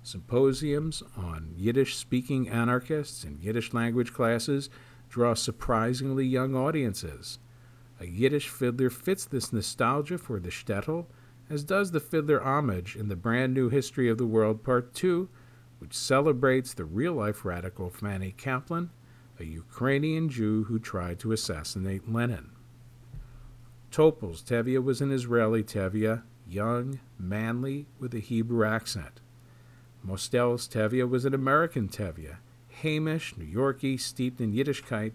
Symposiums on Yiddish speaking anarchists and Yiddish language classes draw surprisingly young audiences. A Yiddish fiddler fits this nostalgia for the shtetl, as does the fiddler homage in the brand new History of the World Part 2, which celebrates the real life radical Fanny Kaplan, a Ukrainian Jew who tried to assassinate Lenin. Topol's Tevye was an Israeli Tevye, young, manly, with a Hebrew accent. Mostel's Tevye was an American Tevye, Hamish, New Yorkie, steeped in Yiddishkeit.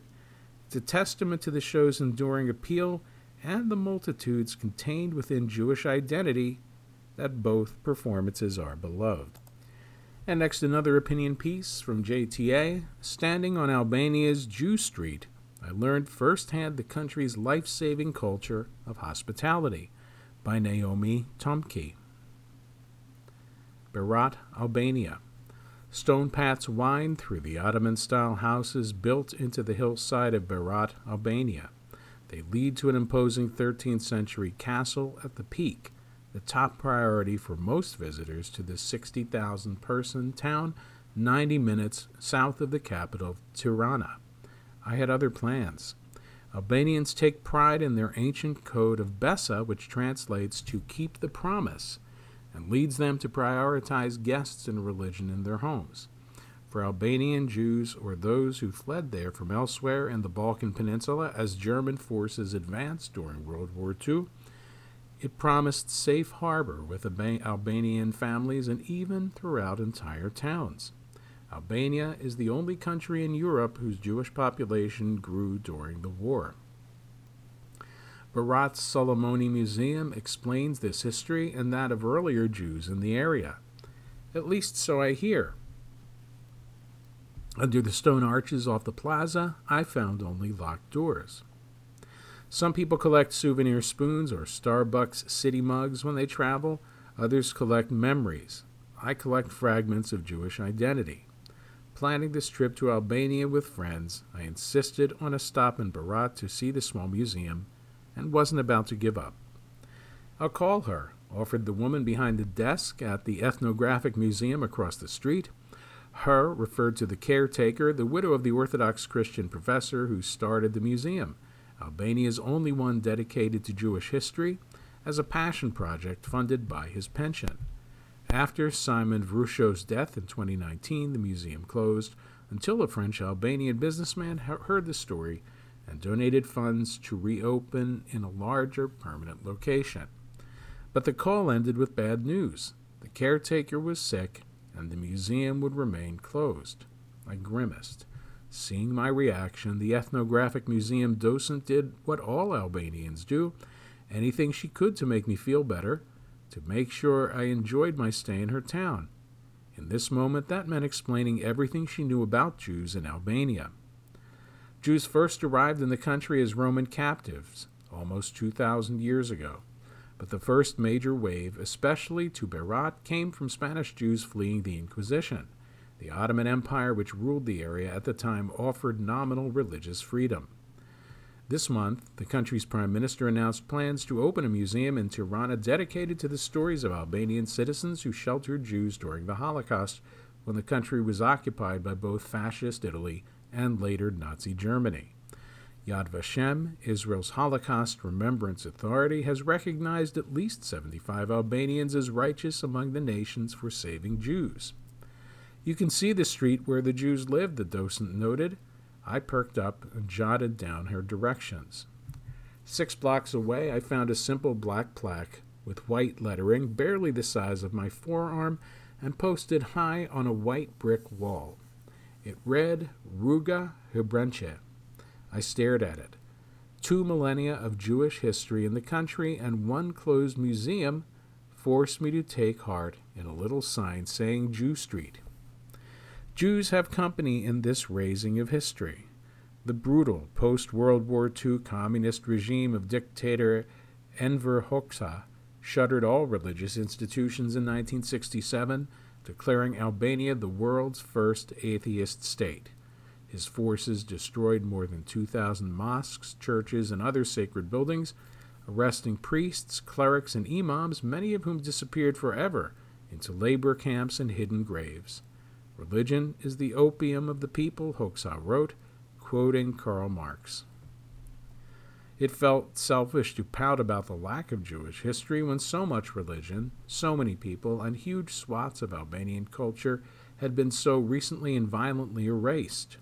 It's a testament to the show's enduring appeal and the multitudes contained within Jewish identity that both performances are beloved. And next, another opinion piece from JTA Standing on Albania's Jew Street, I learned firsthand the country's life saving culture of hospitality by Naomi Tomky. Berat, Albania. Stone paths wind through the Ottoman style houses built into the hillside of Berat, Albania. They lead to an imposing 13th century castle at the peak, the top priority for most visitors to this 60,000 person town 90 minutes south of the capital, Tirana. I had other plans. Albanians take pride in their ancient code of Besa, which translates to keep the promise and leads them to prioritize guests and religion in their homes. For Albanian Jews or those who fled there from elsewhere in the Balkan Peninsula as German forces advanced during World War II, it promised safe harbor with Albanian families and even throughout entire towns. Albania is the only country in Europe whose Jewish population grew during the war. Berat's Solomoni Museum explains this history and that of earlier Jews in the area. At least so I hear. Under the stone arches off the plaza, I found only locked doors. Some people collect souvenir spoons or Starbucks city mugs when they travel, others collect memories. I collect fragments of Jewish identity. Planning this trip to Albania with friends, I insisted on a stop in Berat to see the small museum and wasn't about to give up. I'll call her, offered the woman behind the desk at the Ethnographic Museum across the street. Her referred to the caretaker, the widow of the Orthodox Christian professor who started the museum, Albania's only one dedicated to Jewish history, as a passion project funded by his pension. After Simon Vrusho's death in 2019, the museum closed until a French Albanian businessman heard the story and donated funds to reopen in a larger permanent location. But the call ended with bad news. The caretaker was sick, and the museum would remain closed. I grimaced. Seeing my reaction, the ethnographic museum docent did what all Albanians do anything she could to make me feel better, to make sure I enjoyed my stay in her town. In this moment, that meant explaining everything she knew about Jews in Albania. Jews first arrived in the country as Roman captives almost 2,000 years ago. But the first major wave, especially to Berat, came from Spanish Jews fleeing the Inquisition. The Ottoman Empire, which ruled the area at the time, offered nominal religious freedom. This month, the country's prime minister announced plans to open a museum in Tirana dedicated to the stories of Albanian citizens who sheltered Jews during the Holocaust when the country was occupied by both fascist Italy and later Nazi Germany. Yad Vashem, Israel's Holocaust Remembrance Authority, has recognized at least 75 Albanians as righteous among the nations for saving Jews. You can see the street where the Jews lived, the docent noted. I perked up and jotted down her directions. Six blocks away, I found a simple black plaque with white lettering, barely the size of my forearm, and posted high on a white brick wall. It read Ruga Hebrenche. I stared at it. Two millennia of Jewish history in the country and one closed museum forced me to take heart in a little sign saying Jew Street. Jews have company in this raising of history. The brutal post World War II communist regime of dictator Enver Hoxha shuttered all religious institutions in 1967, declaring Albania the world's first atheist state. His forces destroyed more than 2,000 mosques, churches, and other sacred buildings, arresting priests, clerics, and imams, many of whom disappeared forever into labor camps and hidden graves. Religion is the opium of the people, Hoxha wrote, quoting Karl Marx. It felt selfish to pout about the lack of Jewish history when so much religion, so many people, and huge swaths of Albanian culture had been so recently and violently erased.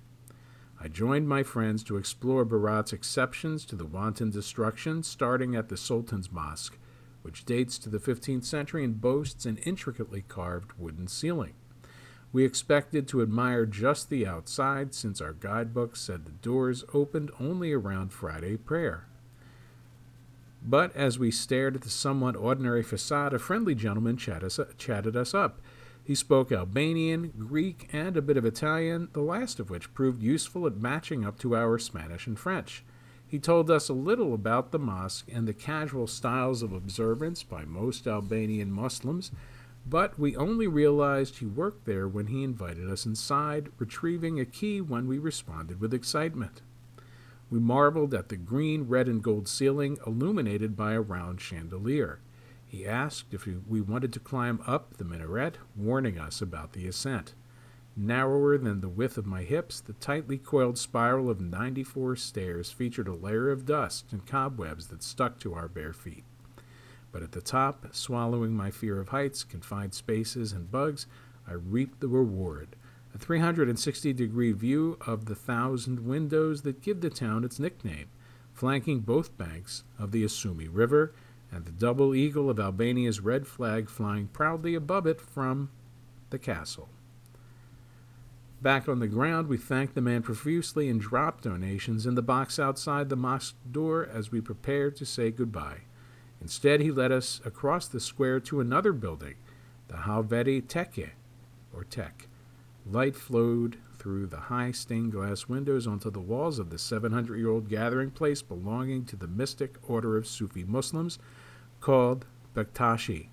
I joined my friends to explore Berat's exceptions to the wanton destruction, starting at the Sultan's Mosque, which dates to the 15th century and boasts an intricately carved wooden ceiling. We expected to admire just the outside, since our guidebook said the doors opened only around Friday prayer. But as we stared at the somewhat ordinary facade, a friendly gentleman chatted us up he spoke Albanian, Greek, and a bit of Italian, the last of which proved useful at matching up to our Spanish and French. He told us a little about the mosque and the casual styles of observance by most Albanian Muslims, but we only realized he worked there when he invited us inside, retrieving a key when we responded with excitement. We marveled at the green, red, and gold ceiling illuminated by a round chandelier. He asked if we wanted to climb up the minaret, warning us about the ascent. Narrower than the width of my hips, the tightly coiled spiral of 94 stairs featured a layer of dust and cobwebs that stuck to our bare feet. But at the top, swallowing my fear of heights, confined spaces, and bugs, I reaped the reward a 360 degree view of the thousand windows that give the town its nickname, flanking both banks of the Asumi River and the double eagle of Albania's red flag flying proudly above it from the castle. Back on the ground, we thanked the man profusely and dropped donations in the box outside the mosque door as we prepared to say goodbye. Instead, he led us across the square to another building, the Halveti Teke, or Tek. Light flowed through the high stained glass windows onto the walls of the 700 year old gathering place belonging to the mystic order of Sufi Muslims called Bektashi.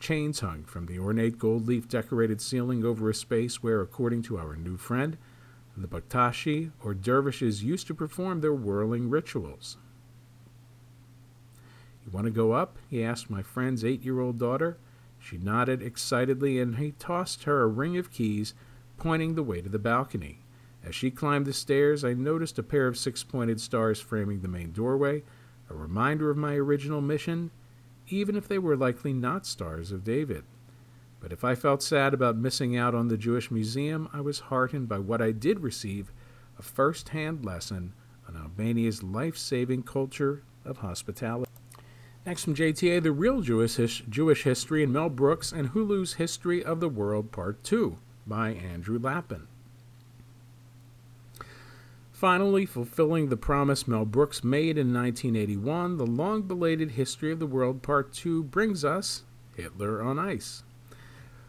Chains hung from the ornate gold leaf decorated ceiling over a space where, according to our new friend, the Bektashi or dervishes used to perform their whirling rituals. You want to go up? he asked my friend's eight year old daughter. She nodded excitedly, and he tossed her a ring of keys, pointing the way to the balcony. As she climbed the stairs, I noticed a pair of six pointed stars framing the main doorway, a reminder of my original mission even if they were likely not stars of David. But if I felt sad about missing out on the Jewish Museum, I was heartened by what I did receive a first hand lesson on Albania's life saving culture of hospitality. Next from JTA, The Real Jewish, His- Jewish History in Mel Brooks and Hulu's History of the World Part 2 by Andrew Lapin. Finally, fulfilling the promise Mel Brooks made in 1981, the long belated History of the World Part 2 brings us Hitler on Ice.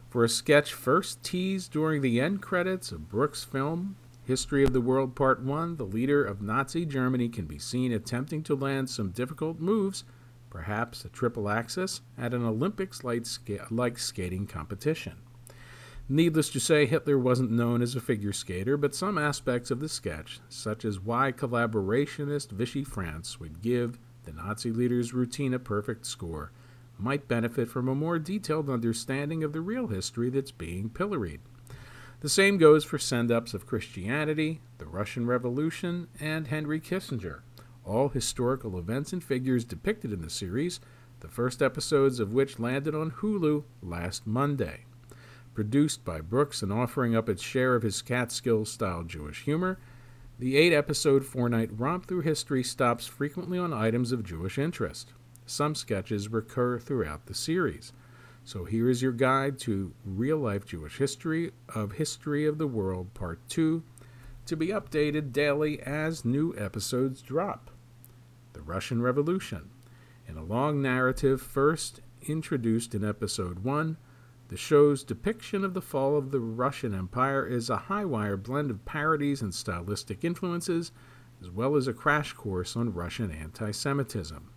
For a sketch first teased during the end credits of Brooks' film, History of the World Part 1, the leader of Nazi Germany can be seen attempting to land some difficult moves, perhaps a triple axel, at an Olympics like skating competition. Needless to say, Hitler wasn't known as a figure skater, but some aspects of the sketch, such as why collaborationist Vichy France would give the Nazi leader's routine a perfect score, might benefit from a more detailed understanding of the real history that's being pilloried. The same goes for send ups of Christianity, the Russian Revolution, and Henry Kissinger, all historical events and figures depicted in the series, the first episodes of which landed on Hulu last Monday. Produced by Brooks and offering up its share of his Catskill style Jewish humor, the eight episode four night romp through history stops frequently on items of Jewish interest. Some sketches recur throughout the series. So here is your guide to real life Jewish history of History of the World Part 2 to be updated daily as new episodes drop. The Russian Revolution. In a long narrative first introduced in Episode 1, the show's depiction of the fall of the Russian Empire is a high wire blend of parodies and stylistic influences, as well as a crash course on Russian anti Semitism.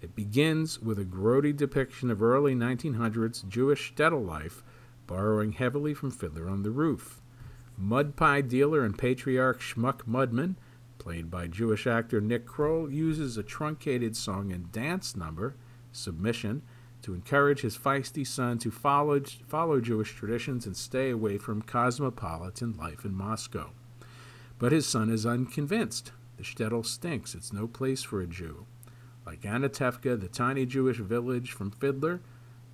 It begins with a grody depiction of early 1900s Jewish shtetl life, borrowing heavily from Fiddler on the Roof. Mud pie dealer and patriarch Schmuck Mudman, played by Jewish actor Nick Kroll, uses a truncated song and dance number, Submission, to encourage his feisty son to follow, follow Jewish traditions and stay away from cosmopolitan life in Moscow. But his son is unconvinced. The shtetl stinks. It's no place for a Jew. Like Anatevka, the tiny Jewish village from Fiddler,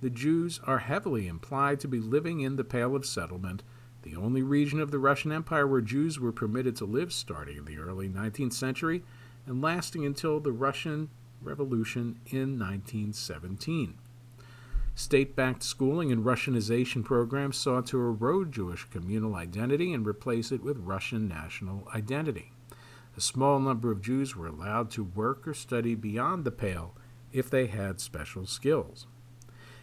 the Jews are heavily implied to be living in the Pale of Settlement, the only region of the Russian Empire where Jews were permitted to live starting in the early 19th century and lasting until the Russian Revolution in 1917. State backed schooling and Russianization programs sought to erode Jewish communal identity and replace it with Russian national identity. A small number of Jews were allowed to work or study beyond the Pale if they had special skills.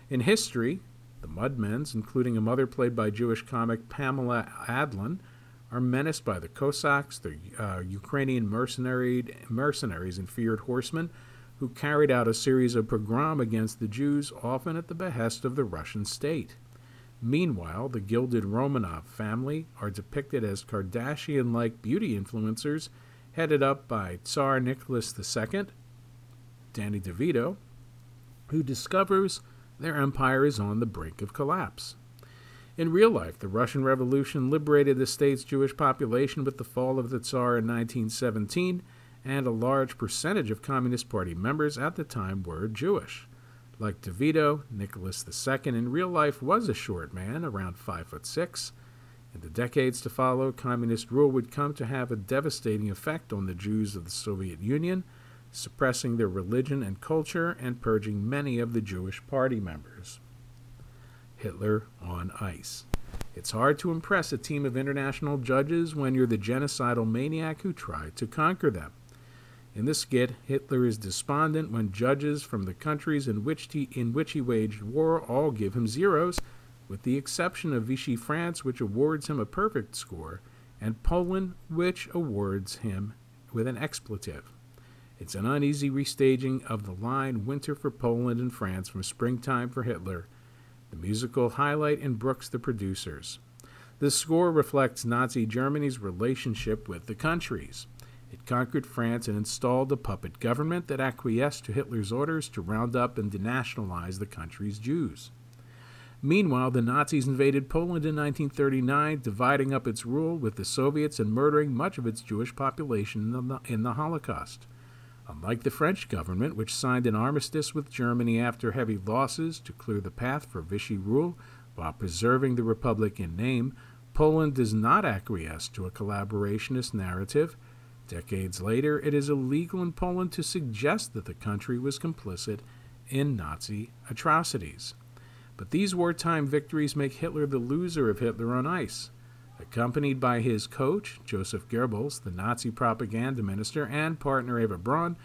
In history, the Mudmens, including a mother played by Jewish comic Pamela Adlon, are menaced by the Cossacks, the uh, Ukrainian mercenary, mercenaries and feared horsemen, who carried out a series of pogrom against the Jews, often at the behest of the Russian state. Meanwhile, the gilded Romanov family are depicted as Kardashian like beauty influencers headed up by Tsar Nicholas II, Danny DeVito, who discovers their empire is on the brink of collapse. In real life, the Russian Revolution liberated the state's Jewish population with the fall of the Tsar in 1917, and a large percentage of Communist Party members at the time were Jewish. Like DeVito, Nicholas II in real life was a short man, around 5 foot 6, in the decades to follow, communist rule would come to have a devastating effect on the Jews of the Soviet Union, suppressing their religion and culture and purging many of the Jewish party members. Hitler on ice. It's hard to impress a team of international judges when you're the genocidal maniac who tried to conquer them. In the skit, Hitler is despondent when judges from the countries in which he, in which he waged war all give him zeros with the exception of Vichy France, which awards him a perfect score, and Poland, which awards him with an expletive. It's an uneasy restaging of the line Winter for Poland and France from Springtime for Hitler, the musical highlight in Brooks the producers. The score reflects Nazi Germany's relationship with the countries. It conquered France and installed a puppet government that acquiesced to Hitler's orders to round up and denationalize the country's Jews. Meanwhile, the Nazis invaded Poland in 1939, dividing up its rule with the Soviets and murdering much of its Jewish population in the, in the Holocaust. Unlike the French government, which signed an armistice with Germany after heavy losses to clear the path for Vichy rule while preserving the Republic in name, Poland does not acquiesce to a collaborationist narrative. Decades later, it is illegal in Poland to suggest that the country was complicit in Nazi atrocities. But these wartime victories make Hitler the loser of Hitler on Ice. Accompanied by his coach, Joseph Goebbels, the Nazi propaganda minister, and partner Eva Braun,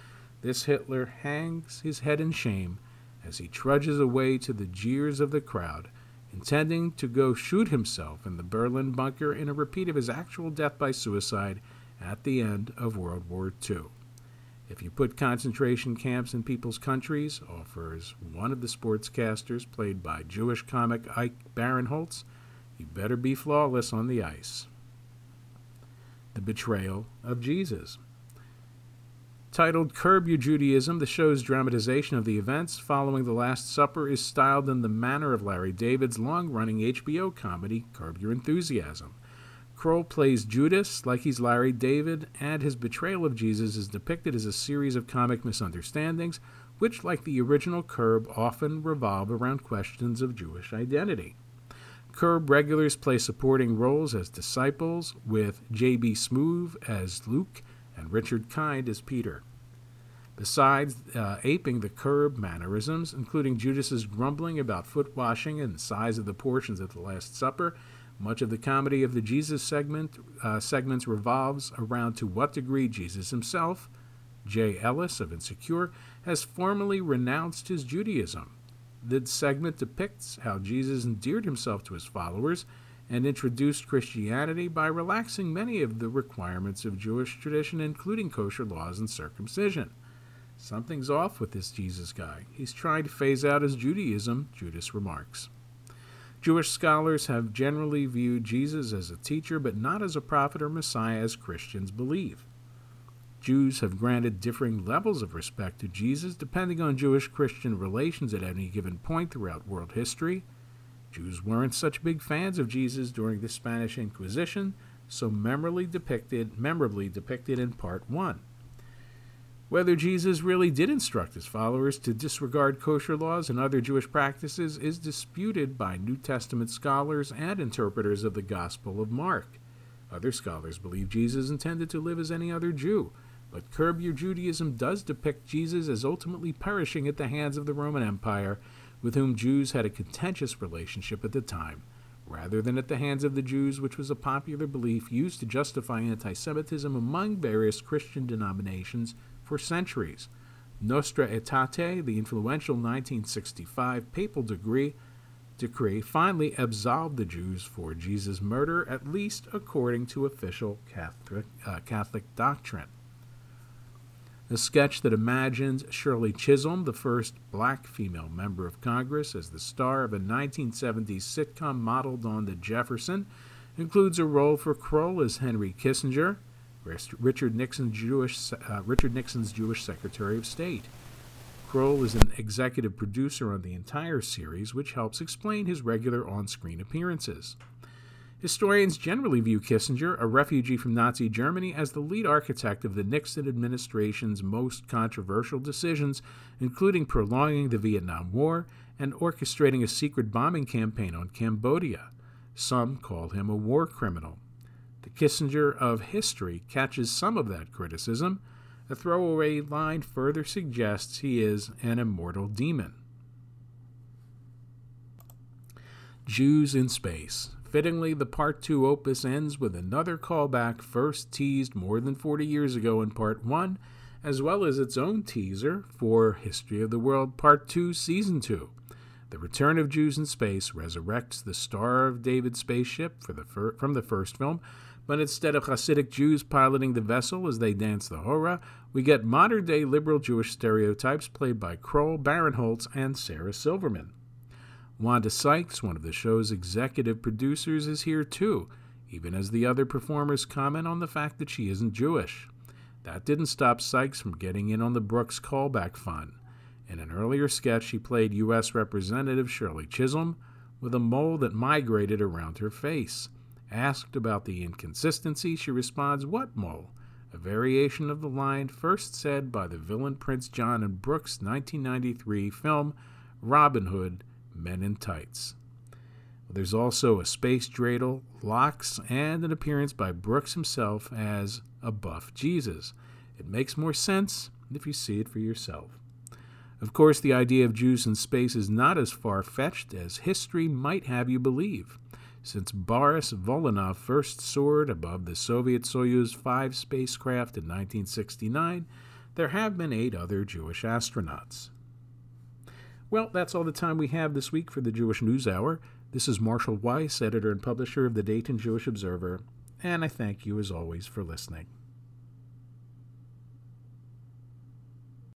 this Hitler hangs his head in shame as he trudges away to the jeers of the crowd, intending to go shoot himself in the Berlin bunker in a repeat of his actual death by suicide at the end of World War II. If you put concentration camps in people's countries, offers one of the sportscasters played by Jewish comic Ike Barinholtz, you better be flawless on the ice. The betrayal of Jesus. Titled Curb Your Judaism, the show's dramatization of the events following the Last Supper is styled in the manner of Larry David's long running HBO comedy, Curb Your Enthusiasm. Kroll plays Judas like he's Larry David, and his betrayal of Jesus is depicted as a series of comic misunderstandings, which, like the original Curb, often revolve around questions of Jewish identity. Curb regulars play supporting roles as disciples, with J.B. Smoove as Luke and Richard Kind as Peter. Besides uh, aping the curb mannerisms, including Judas's grumbling about foot washing and the size of the portions at the Last Supper, much of the comedy of the Jesus segment uh, segments revolves around to what degree Jesus himself, Jay Ellis of Insecure, has formally renounced his Judaism. The segment depicts how Jesus endeared himself to his followers and introduced Christianity by relaxing many of the requirements of Jewish tradition, including kosher laws and circumcision. Something's off with this Jesus guy. He's trying to phase out his Judaism, Judas remarks. Jewish scholars have generally viewed Jesus as a teacher, but not as a prophet or Messiah as Christians believe. Jews have granted differing levels of respect to Jesus depending on Jewish Christian relations at any given point throughout world history. Jews weren't such big fans of Jesus during the Spanish Inquisition, so memorably depicted, memorably depicted in Part 1. Whether Jesus really did instruct his followers to disregard kosher laws and other Jewish practices is disputed by New Testament scholars and interpreters of the Gospel of Mark. Other scholars believe Jesus intended to live as any other Jew, but Curb Your Judaism does depict Jesus as ultimately perishing at the hands of the Roman Empire with whom Jews had a contentious relationship at the time, rather than at the hands of the Jews, which was a popular belief used to justify anti Semitism among various Christian denominations for centuries. Nostra Aetate, the influential 1965 papal decree, decree finally absolved the Jews for Jesus' murder, at least according to official Catholic, uh, Catholic doctrine a sketch that imagines Shirley Chisholm, the first black female member of Congress, as the star of a 1970s sitcom modeled on the Jefferson, includes a role for Kroll as Henry Kissinger, Richard, Nixon's Jewish, uh, Richard Nixon's Jewish Secretary of State. Kroll is an executive producer on the entire series, which helps explain his regular on screen appearances. Historians generally view Kissinger, a refugee from Nazi Germany, as the lead architect of the Nixon administration's most controversial decisions, including prolonging the Vietnam War and orchestrating a secret bombing campaign on Cambodia. Some call him a war criminal. The Kissinger of history catches some of that criticism. A throwaway line further suggests he is an immortal demon. Jews in Space Fittingly, the Part 2 opus ends with another callback first teased more than 40 years ago in Part 1, as well as its own teaser for History of the World Part 2 Season 2. The Return of Jews in Space resurrects the Star of David spaceship the fir- from the first film, but instead of Hasidic Jews piloting the vessel as they dance the Hora, we get modern day liberal Jewish stereotypes played by Kroll, Barinholtz, and Sarah Silverman. Wanda Sykes, one of the show's executive producers, is here too, even as the other performers comment on the fact that she isn't Jewish. That didn't stop Sykes from getting in on the Brooks callback fun. In an earlier sketch, she played U.S. Representative Shirley Chisholm with a mole that migrated around her face. Asked about the inconsistency, she responds, What mole? A variation of the line first said by the villain Prince John in Brooks' 1993 film Robin Hood Men in Tights. There's also a space dreidel, locks, and an appearance by Brooks himself as a buff Jesus. It makes more sense if you see it for yourself. Of course, the idea of Jews in space is not as far fetched as history might have you believe. Since Boris Volynov first soared above the Soviet Soyuz 5 spacecraft in 1969, there have been eight other Jewish astronauts. Well, that's all the time we have this week for the Jewish News Hour. This is Marshall Weiss, editor and publisher of the Dayton Jewish Observer, and I thank you as always for listening.